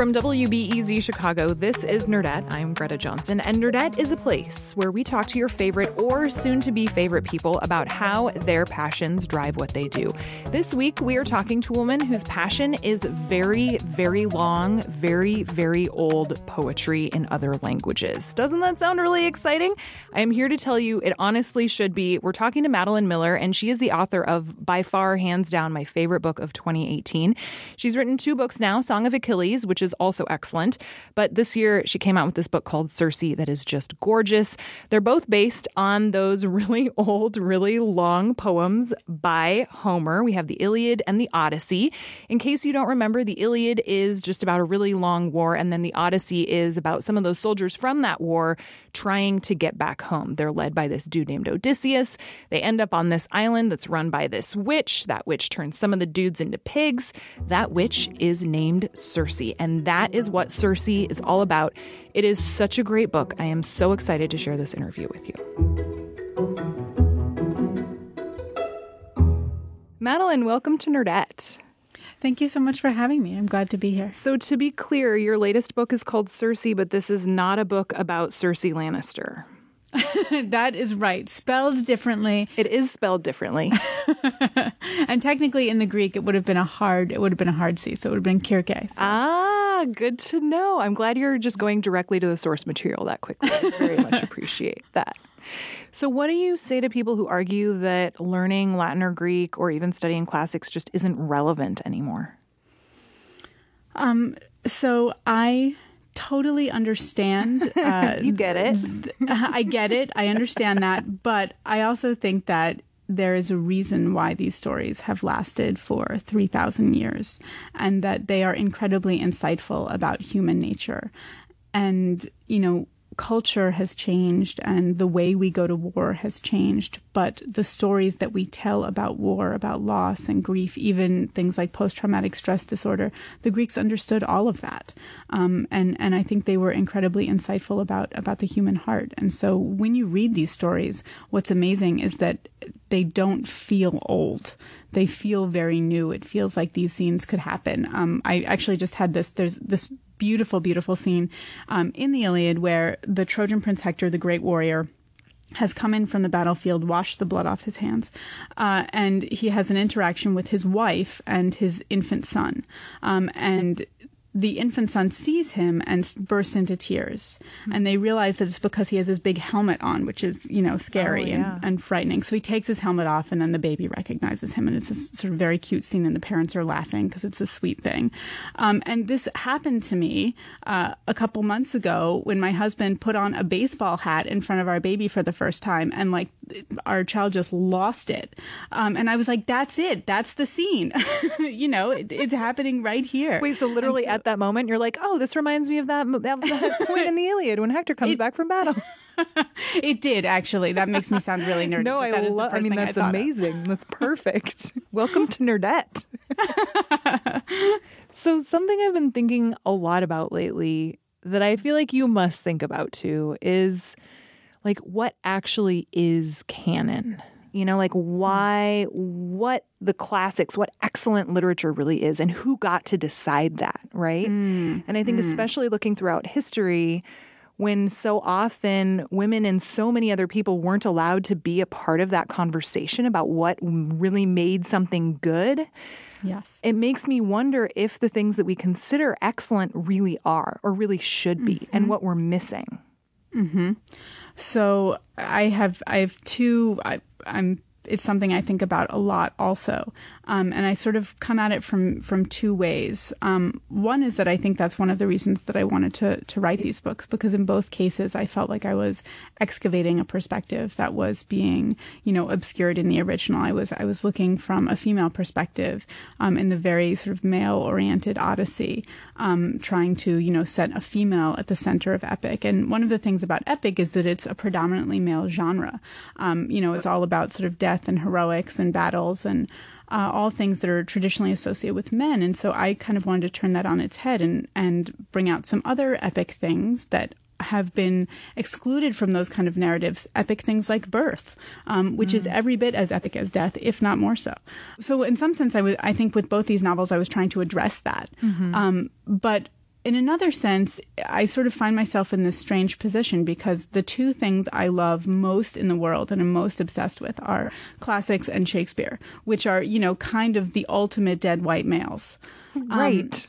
From WBEZ Chicago, this is Nerdette. I'm Greta Johnson, and Nerdette is a place where we talk to your favorite or soon to be favorite people about how their passions drive what they do. This week, we are talking to a woman whose passion is very, very long, very, very old poetry in other languages. Doesn't that sound really exciting? I am here to tell you it honestly should be. We're talking to Madeline Miller, and she is the author of, by far, hands down, my favorite book of 2018. She's written two books now Song of Achilles, which is also excellent. But this year, she came out with this book called Circe that is just gorgeous. They're both based on those really old, really long poems by Homer. We have the Iliad and the Odyssey. In case you don't remember, the Iliad is just about a really long war, and then the Odyssey is about some of those soldiers from that war trying to get back home. They're led by this dude named Odysseus. They end up on this island that's run by this witch. That witch turns some of the dudes into pigs. That witch is named Circe, and that is what Circe is all about. It is such a great book. I am so excited to share this interview with you. Madeline, welcome to Nerdette. Thank you so much for having me. I'm glad to be here. So, to be clear, your latest book is called Circe, but this is not a book about Cersei Lannister. that is right. Spelled differently. It is spelled differently. and technically in the Greek it would have been a hard it would have been a hard C, so it would have been Kirke. So. Ah, good to know. I'm glad you're just going directly to the source material that quickly. I very much appreciate that. So, what do you say to people who argue that learning Latin or Greek or even studying classics just isn't relevant anymore? Um, so I totally understand. Uh, you get it. I get it. I understand that. But I also think that there is a reason why these stories have lasted for 3,000 years and that they are incredibly insightful about human nature. And, you know, culture has changed and the way we go to war has changed, but the stories that we tell about war, about loss and grief, even things like post traumatic stress disorder, the Greeks understood all of that. Um, and, and I think they were incredibly insightful about, about the human heart. And so when you read these stories, what's amazing is that they don't feel old. They feel very new. It feels like these scenes could happen. Um, I actually just had this, there's this beautiful, beautiful scene um, in the Iliad where the Trojan prince Hector, the great warrior, has come in from the battlefield, washed the blood off his hands, uh, and he has an interaction with his wife and his infant son. Um, and the infant son sees him and bursts into tears. Mm-hmm. And they realize that it's because he has his big helmet on, which is, you know, scary oh, yeah. and, and frightening. So he takes his helmet off, and then the baby recognizes him. And it's this sort of very cute scene, and the parents are laughing because it's a sweet thing. Um, and this happened to me uh, a couple months ago when my husband put on a baseball hat in front of our baby for the first time. And like our child just lost it. Um, and I was like, that's it. That's the scene. you know, it, it's happening right here. Wait, so literally so, at that moment, you're like, oh, this reminds me of that, that point in the Iliad when Hector comes it, back from battle. it did actually. That makes me sound really nerdy. no, I love. It. I mean, that's I amazing. That's perfect. Welcome to Nerdette. so, something I've been thinking a lot about lately that I feel like you must think about too is like what actually is canon you know, like why, what the classics, what excellent literature really is, and who got to decide that, right? Mm. And I think, mm. especially looking throughout history, when so often women and so many other people weren't allowed to be a part of that conversation about what really made something good. Yes. It makes me wonder if the things that we consider excellent really are or really should be mm-hmm. and what we're missing. Mhm. So I have I have two I, I'm it's something I think about a lot also. Um, and I sort of come at it from from two ways. Um, one is that I think that's one of the reasons that I wanted to to write these books because in both cases I felt like I was excavating a perspective that was being you know obscured in the original. I was I was looking from a female perspective um, in the very sort of male oriented Odyssey, um, trying to you know set a female at the center of epic. And one of the things about epic is that it's a predominantly male genre. Um, you know, it's all about sort of death and heroics and battles and uh, all things that are traditionally associated with men. And so I kind of wanted to turn that on its head and, and bring out some other epic things that have been excluded from those kind of narratives. Epic things like birth, um, which mm. is every bit as epic as death, if not more so. So, in some sense, I, w- I think with both these novels, I was trying to address that. Mm-hmm. Um, but in another sense, I sort of find myself in this strange position because the two things I love most in the world and am most obsessed with are classics and Shakespeare, which are, you know, kind of the ultimate dead white males. Right.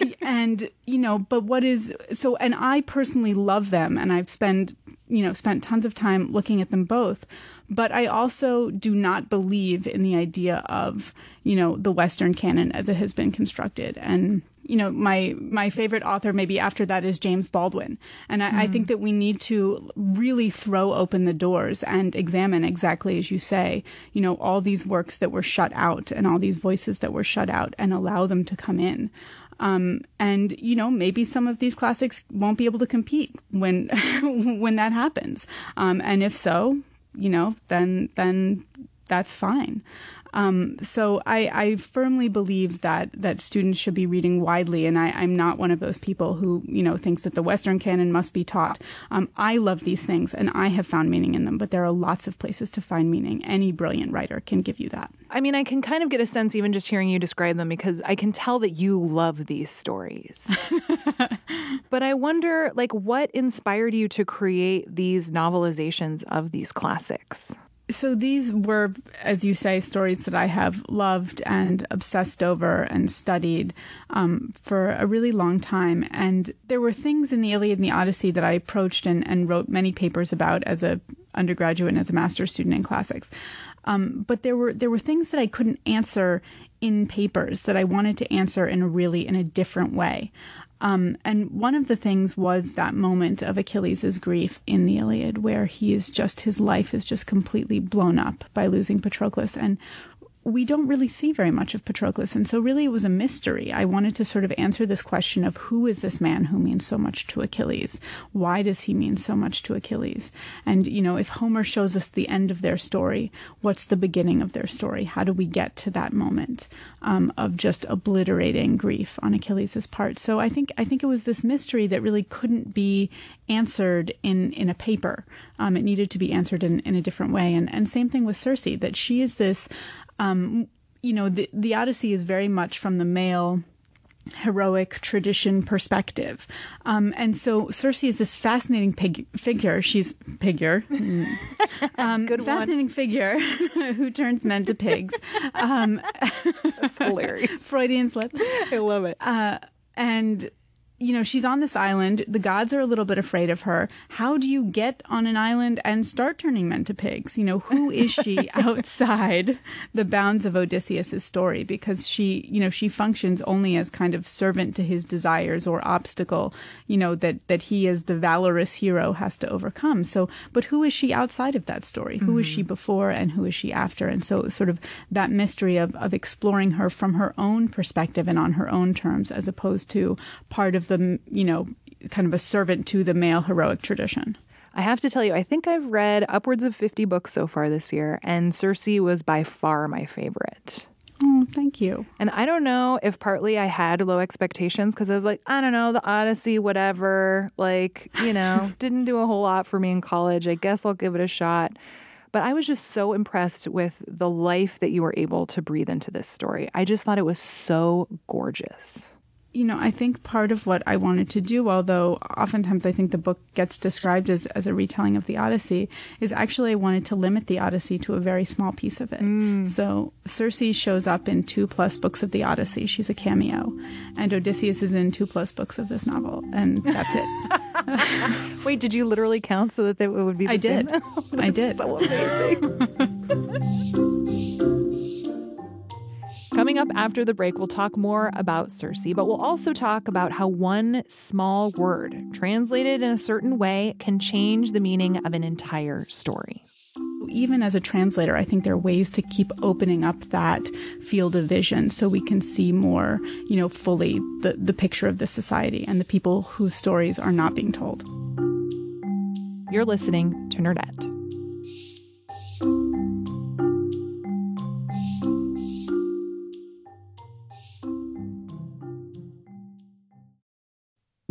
Um, and, you know, but what is so, and I personally love them and I've spent, you know, spent tons of time looking at them both. But I also do not believe in the idea of, you know, the Western canon as it has been constructed. And, you know, my my favorite author maybe after that is James Baldwin, and I, mm. I, think that we need to really throw open the doors and examine exactly as you say, you know, all these works that were shut out and all these voices that were shut out, and allow them to come in. Um, and you know, maybe some of these classics won't be able to compete when when that happens. Um, and if so, you know, then then that's fine. Um, so I, I, firmly believe that that students should be reading widely, and I, am not one of those people who you know thinks that the Western canon must be taught. Um, I love these things, and I have found meaning in them. But there are lots of places to find meaning. Any brilliant writer can give you that. I mean, I can kind of get a sense even just hearing you describe them because I can tell that you love these stories. but I wonder, like, what inspired you to create these novelizations of these classics? So these were, as you say, stories that I have loved and obsessed over and studied um, for a really long time. And there were things in the Iliad and the Odyssey that I approached and, and wrote many papers about as a undergraduate and as a master's student in classics. Um, but there were there were things that I couldn't answer in papers that I wanted to answer in a really in a different way. Um, and one of the things was that moment of Achilles' grief in the Iliad, where he is just, his life is just completely blown up by losing Patroclus. And we don't really see very much of Patroclus. And so, really, it was a mystery. I wanted to sort of answer this question of who is this man who means so much to Achilles? Why does he mean so much to Achilles? And, you know, if Homer shows us the end of their story, what's the beginning of their story? How do we get to that moment um, of just obliterating grief on Achilles' part? So, I think, I think it was this mystery that really couldn't be answered in, in a paper. Um, it needed to be answered in, in a different way. And, and same thing with Circe, that she is this um, you know, the, the Odyssey is very much from the male heroic tradition perspective. Um, and so Circe is this fascinating pig- figure. She's figure. Um, Good fascinating one. figure who turns men to pigs. Um, That's hilarious. Freudian slip. I love it. Uh, and you know, she's on this island. The gods are a little bit afraid of her. How do you get on an island and start turning men to pigs? You know, who is she outside the bounds of Odysseus's story? Because she, you know, she functions only as kind of servant to his desires or obstacle, you know, that, that he as the valorous hero has to overcome. So, but who is she outside of that story? Mm-hmm. Who is she mm-hmm. before and who is she after? And so sort of that mystery of, of exploring her from her own perspective and on her own terms as opposed to part of of the, you know, kind of a servant to the male heroic tradition. I have to tell you, I think I've read upwards of 50 books so far this year, and Circe was by far my favorite. Oh, thank you. And I don't know if partly I had low expectations because I was like, I don't know, the Odyssey, whatever. Like, you know, didn't do a whole lot for me in college. I guess I'll give it a shot. But I was just so impressed with the life that you were able to breathe into this story. I just thought it was so gorgeous you know, I think part of what I wanted to do, although oftentimes I think the book gets described as, as a retelling of the Odyssey, is actually I wanted to limit the Odyssey to a very small piece of it. Mm. So Circe shows up in two plus books of the Odyssey. She's a cameo. And Odysseus is in two plus books of this novel. And that's it. Wait, did you literally count so that it would be the I did. I did. So amazing. Coming up after the break, we'll talk more about Circe, but we'll also talk about how one small word, translated in a certain way, can change the meaning of an entire story. Even as a translator, I think there are ways to keep opening up that field of vision so we can see more, you know, fully the, the picture of the society and the people whose stories are not being told. You're listening to Nerdette.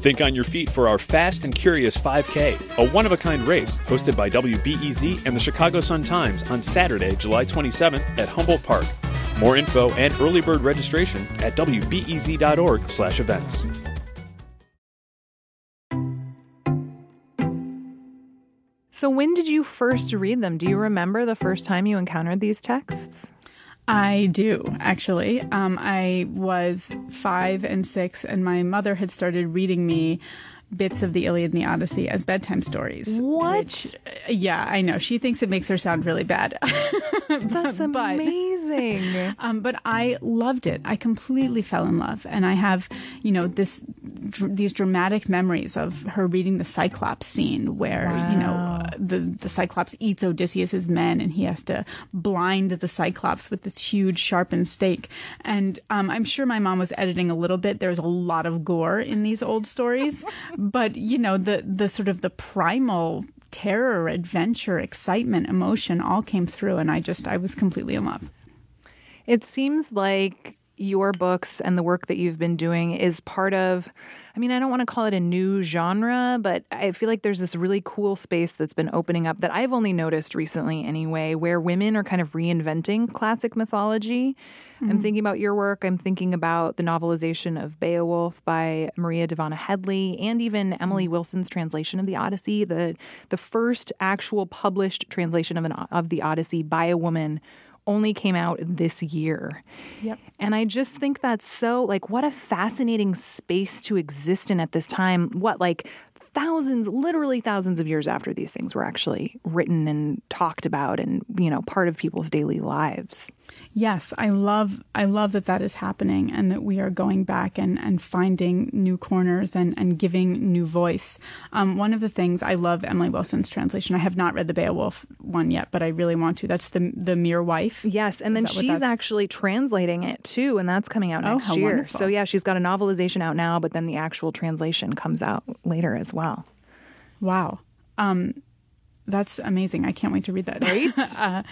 Think on your feet for our Fast and Curious 5K, a one of a kind race hosted by WBEZ and the Chicago Sun Times on Saturday, July 27th at Humboldt Park. More info and early bird registration at wbez.org/events. So, when did you first read them? Do you remember the first time you encountered these texts? I do, actually. Um, I was five and six, and my mother had started reading me bits of the Iliad and the Odyssey as bedtime stories. What? Which, yeah, I know. She thinks it makes her sound really bad. That's But- amazing. Um, but I loved it. I completely fell in love, and I have, you know, this dr- these dramatic memories of her reading the Cyclops scene, where you know uh, the the Cyclops eats Odysseus's men, and he has to blind the Cyclops with this huge sharpened stake. And um, I'm sure my mom was editing a little bit. There's a lot of gore in these old stories, but you know the the sort of the primal terror, adventure, excitement, emotion all came through, and I just I was completely in love. It seems like your books and the work that you've been doing is part of, I mean, I don't want to call it a new genre, but I feel like there's this really cool space that's been opening up that I've only noticed recently anyway, where women are kind of reinventing classic mythology. I'm mm-hmm. thinking about your work. I'm thinking about the novelization of Beowulf by Maria Dahvana Headley and even Emily mm. Wilson's translation of the Odyssey, the the first actual published translation of an of the Odyssey by a woman only came out this year. Yep. And I just think that's so like what a fascinating space to exist in at this time. What like thousands, literally thousands of years after these things were actually written and talked about and you know part of people's daily lives. Yes, I love I love that that is happening and that we are going back and, and finding new corners and, and giving new voice. Um, one of the things I love Emily Wilson's translation. I have not read the Beowulf one yet, but I really want to. That's the the Mere Wife. Yes, and then that she's actually translating it too, and that's coming out Oh, next how year. wonderful. So yeah, she's got a novelization out now, but then the actual translation comes out later as well. Wow. Um, that's amazing. I can't wait to read that. Right? uh,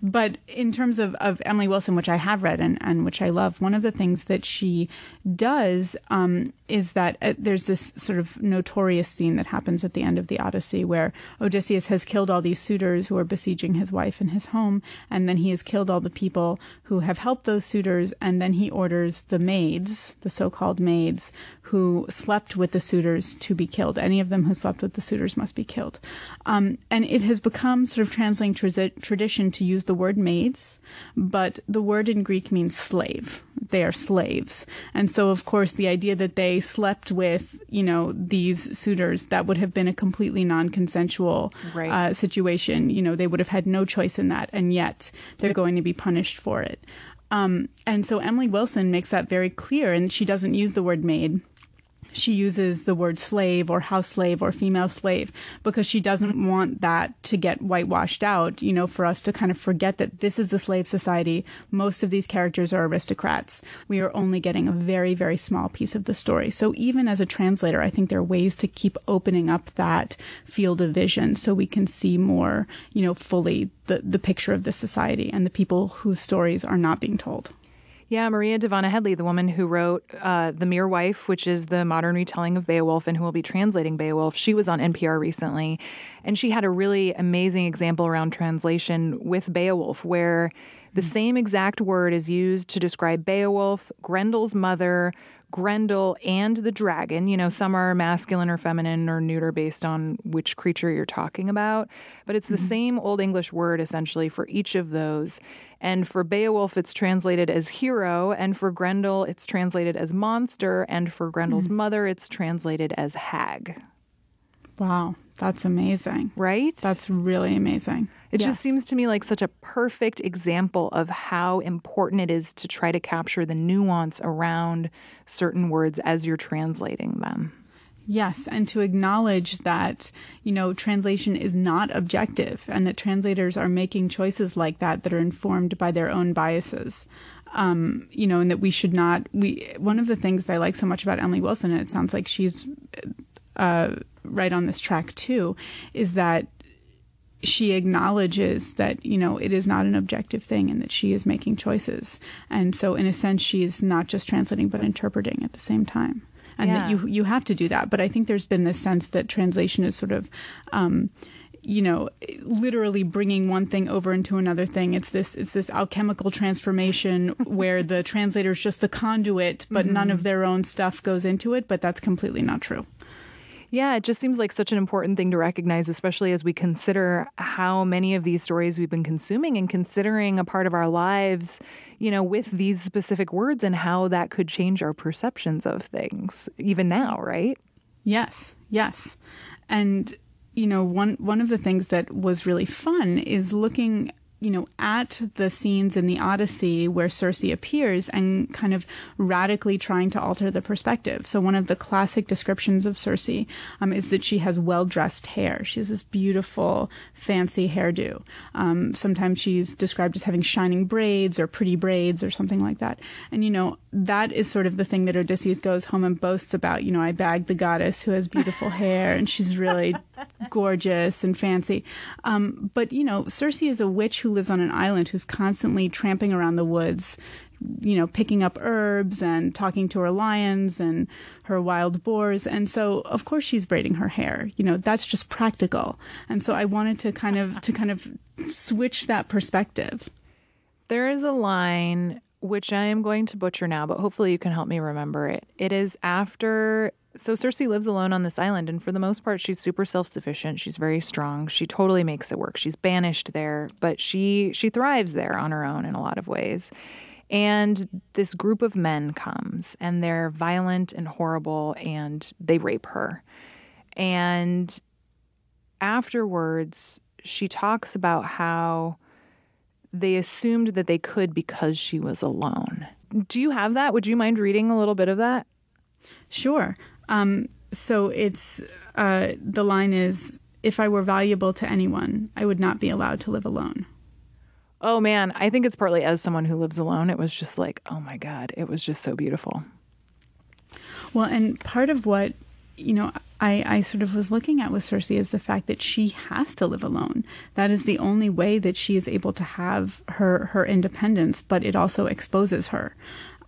but in terms of, of Emily Wilson, which I have read and, and which I love, one of the things that she does um, is that uh, there's this sort of notorious scene that happens at the end of the Odyssey where Odysseus has killed all these suitors who are besieging his wife and his home, and then he has killed all the people who have helped those suitors, and then he orders the maids, the so called maids, who slept with the suitors to be killed. Any of them who slept with the suitors must be killed. Um, and it has become sort of translating tradi- tradition to use the word maids, but the word in Greek means slave. They are slaves. And so, of course, the idea that they slept with, you know, these suitors, that would have been a completely non consensual Right. uh, situation. You know, they would have had no choice in that, and yet they're going to be punished for it. Um, and so Emily Wilson makes that very clear, and she doesn't use the word maid. She uses the word slave or house slave or female slave because she doesn't want that to get whitewashed out, you know, for us to kind of forget that this is a slave society. Most of these characters are aristocrats. We are only getting a very, very small piece of the story. So even as a translator, I think there are ways to keep opening up that field of vision so we can see more, you know, fully the, the picture of the society and the people whose stories are not being told. Yeah, Maria Dahvana Headley, the woman who wrote uh, The Mere Wife, which is the modern retelling of Beowulf and who will be translating Beowulf, she was on NPR recently. And she had a really amazing example around translation with Beowulf, where The same exact word is used to describe Beowulf, Grendel's mother, Grendel, and the dragon. You know, some are masculine or feminine or neuter based on which creature you're talking about, but it's the mm-hmm. same Old English word essentially for each of those. And for Beowulf, it's translated as hero, and for Grendel, it's translated as monster, and for Grendel's mm-hmm. mother, it's translated as hag. Wow, that's amazing. Right? That's really amazing. It yes. just seems to me like such a perfect example of how important it is to try to capture the nuance around certain words as you're translating them. Yes, and to acknowledge that, you know, translation is not objective and that translators are making choices like that that are informed by their own biases. Um, you know, and that we should not, we, one of the things I like so much about Emily Wilson, and it sounds like she's uh, right on this track too, is that she acknowledges that you know it is not an objective thing and that she is making choices. And so in a sense she is not just translating but interpreting at the same time. And yeah. that you you have to do that. But i think there's been this sense that translation is sort of um, you know literally bringing one thing over into another thing. It's this it's this alchemical transformation where the translator is just the conduit but mm-hmm. none of their own stuff goes into it. But that's completely not true yeah, it just seems like such an important thing to recognize, especially as we consider how many of these stories we've been consuming and considering a part of our lives, you know, with these specific words and how that could change our perceptions of things, even now, right? Yes, yes. And you know, one one of the things that was really fun is looking you know, at the scenes in the Odyssey where Circe appears and kind of radically trying to alter the perspective. So one of the classic descriptions of Circe um, is that she has well-dressed hair. She has this beautiful, fancy hairdo. Um, sometimes she's described as having shining braids or pretty braids or something like that. And you know, that is sort of the thing that Odysseus goes home and boasts about. You know, I bagged the goddess who has beautiful hair and she's really gorgeous and fancy. Um, but you know, Circe is a witch who lives on an island who's constantly tramping around the woods, you know, picking up herbs and talking to her lions and her wild boars. And so, of course, she's braiding her hair. You know, that's just practical. And so, I wanted to kind of to kind of switch that perspective. There is a line which I am going to butcher now, but hopefully you can help me remember it. It is after so Circe lives alone on this island, and for the most part, she's super self-sufficient. She's very strong. She totally makes it work. She's banished there, but she she thrives there on her own in a lot of ways. And this group of men comes, and they're violent and horrible, and they rape her. And afterwards, she talks about how they assumed that they could because she was alone. Do you have that? Would you mind reading a little bit of that? Sure. Um, so it's uh, the line is if I were valuable to anyone, I would not be allowed to live alone. Oh man, I think it's partly as someone who lives alone, it was just like, oh my God, it was just so beautiful. Well, and part of what, you know, I, I sort of was looking at with Circe is the fact that she has to live alone. That is the only way that she is able to have her, her independence, but it also exposes her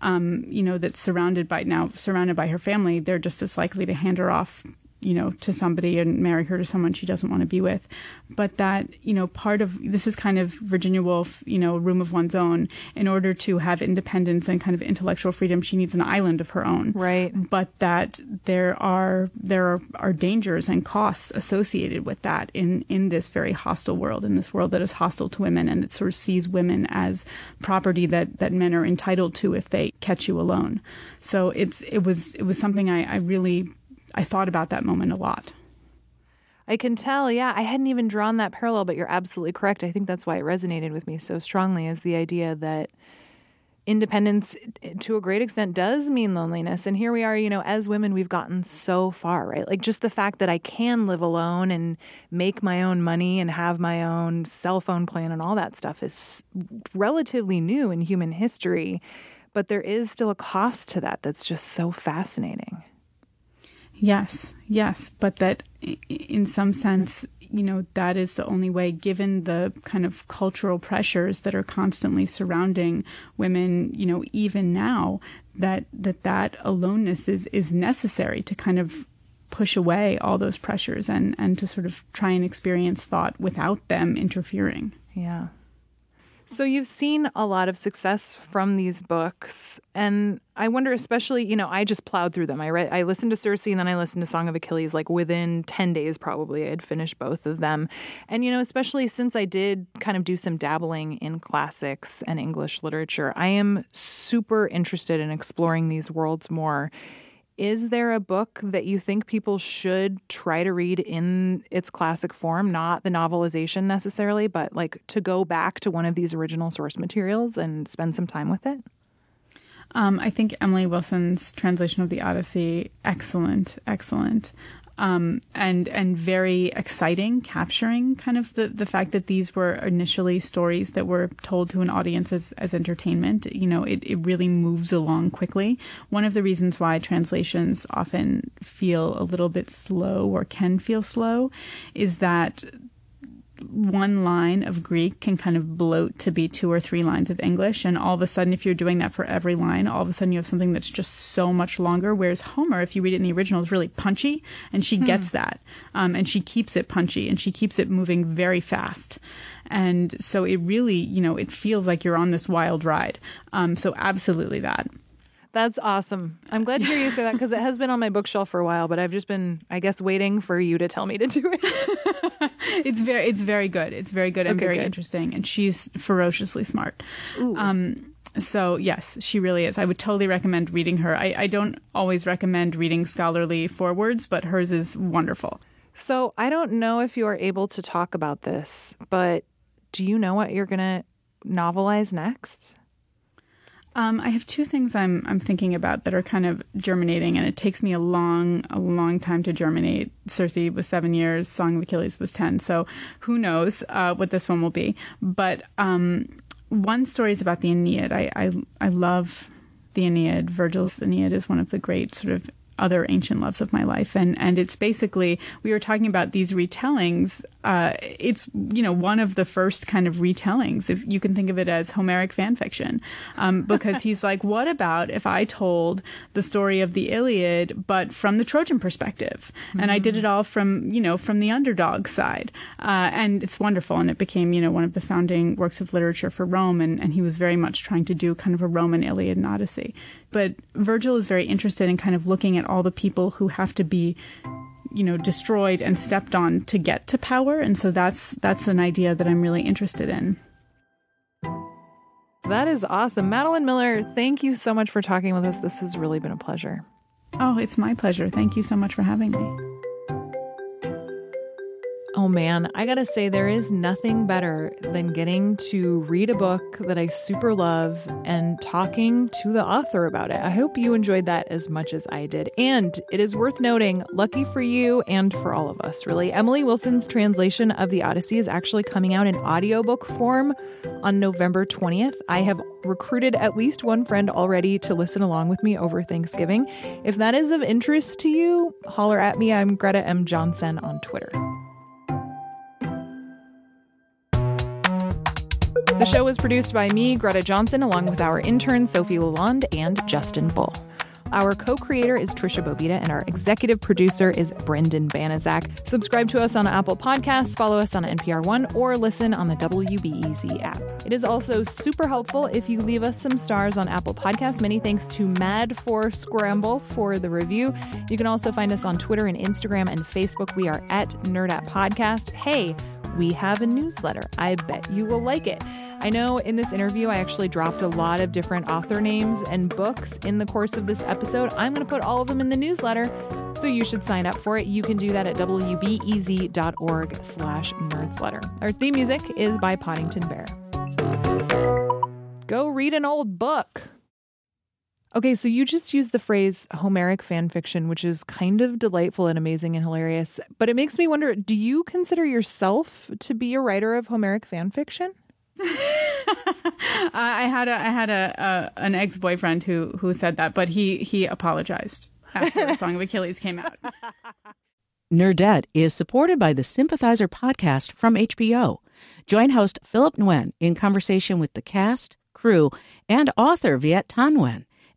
um, you know, that's surrounded by now surrounded by her family, they're just as likely to hand her off you know, to somebody and marry her to someone she doesn't want to be with. But that, you know, part of this is kind of Virginia Woolf, you know, room of one's own. In order to have independence and kind of intellectual freedom, she needs an island of her own. Right. But that there are there are, are dangers and costs associated with that in in this very hostile world, in this world that is hostile to women and it sort of sees women as property that that men are entitled to if they catch you alone. So it's it was it was something I, I really I thought about that moment a lot. I can tell, yeah. I hadn't even drawn that parallel, but you're absolutely correct. I think that's why it resonated with me so strongly is the idea that independence to a great extent does mean loneliness. And here we are, you know, as women, we've gotten so far, right? Like just the fact that I can live alone and make my own money and have my own cell phone plan and all that stuff is relatively new in human history. But there is still a cost to that that's just so fascinating. Yes, yes, but that in some sense, you know, that is the only way, given the kind of cultural pressures that are constantly surrounding women, you know, even now, that that, that aloneness is, is necessary to kind of push away all those pressures and, and to sort of try and experience thought without them interfering. Yeah. So you've seen a lot of success from these books, and I wonder, especially, you know, I just plowed through them. I read, I listened to Circe, and then I listened to Song of Achilles. Like within ten days, probably, I had finished both of them. And you know, especially since I did kind of do some dabbling in classics and English literature, I am super interested in exploring these worlds more. Is there a book that you think people should try to read in its classic form, not the novelization necessarily, but like to go back to one of these original source materials and spend some time with it? Um, I think Emily Wilson's translation of the Odyssey, excellent, excellent um, and and very exciting, capturing kind of the, the fact that these were initially stories that were told to an audience as, as entertainment. You know, it, it really moves along quickly. One of the reasons why translations often feel a little bit slow or can feel slow is that one line of Greek can kind of bloat to be two or three lines of English. And all of a sudden, if you're doing that for every line, all of a sudden you have something that's just so much longer. Whereas Homer, if you read it in the original, is really punchy, and she hmm. gets that. Um, and she keeps it punchy and she keeps it moving very fast. And so it really, you know, it feels like you're on this wild ride. Um, so absolutely that. That's awesome. I'm glad to hear you say that because it has been on my bookshelf for a while, but I've just been, I guess, waiting for you to tell me to do it. it's very, it's very good. It's very good and okay, very good. interesting, and she's ferociously smart. Um, so yes, she really is. I would totally recommend reading her. I, I don't always recommend reading scholarly forewords, but hers is wonderful. So I don't know if you are able to talk about this, but do you know what you're going to novelize next? Um, I have two things I'm I'm thinking about that are kind of germinating, and it takes me a long a long time to germinate. Circe was seven years, Song of Achilles was ten, so who knows uh, what this one will be. But um, one story is about the Aeneid. I, I I love the Aeneid. Virgil's Aeneid is one of the great sort of other ancient loves of my life. And and it's basically we were talking about these retellings. Uh, it's you know one of the first kind of retellings, if you can think of it as Homeric fan fiction, um, because he's like, what about if I told the story of the Iliad but from the Trojan perspective, mm-hmm. and I did it all from you know from the underdog side, uh, and it's wonderful, and it became you know one of the founding works of literature for Rome, and and he was very much trying to do kind of a Roman Iliad and Odyssey. But Virgil is very interested in kind of looking at all the people who have to be you know destroyed and stepped on to get to power and so that's that's an idea that I'm really interested in. That is awesome. Madeline Miller, thank you so much for talking with us. This has really been a pleasure. Oh, it's my pleasure. Thank you so much for having me. Oh man, I gotta say, there is nothing better than getting to read a book that I super love and talking to the author about it. I hope you enjoyed that as much as I did. And it is worth noting, lucky for you and for all of us, really, Emily Wilson's translation of the Odyssey is actually coming out in audiobook form on November 20th. I have recruited at least one friend already to listen along with me over Thanksgiving. If that is of interest to you, holler at me. I'm Greta M. Johnson on Twitter. The show was produced by me, Greta Johnson, along with our intern, Sophie Lalonde, and Justin Bull. Our co creator is Tricia Bobeda, and our executive producer is Brendan Banaszak. Subscribe to us on Apple Podcasts, follow us on NPR One, or listen on the WBEZ app. It is also super helpful if you leave us some stars on Apple Podcasts. Many thanks to Mad for Scramble for the review. You can also find us on Twitter and Instagram and Facebook. We are at Nerdette Podcast. Hey, we have a newsletter. I bet you will like it. I know in this interview, I actually dropped a lot of different author names and books in the course of this episode. I'm going to put all of them in the newsletter, so you should sign up for it. You can do that at wbez.org slash nerdsletter. Our theme music is by Poddington Bear. Go read an old book. Okay, so you just used the phrase Homeric fan fiction, which is kind of delightful and amazing and hilarious. But it makes me wonder do you consider yourself to be a writer of Homeric fan fiction? I had a I had a, a an ex boyfriend who who said that, but he he apologized after the Song of Achilles came out. Nerdette is supported by the Sympathizer podcast from HBO. Join host Philip Nguyen in conversation with the cast, crew, and author Viet Thanh Nguyen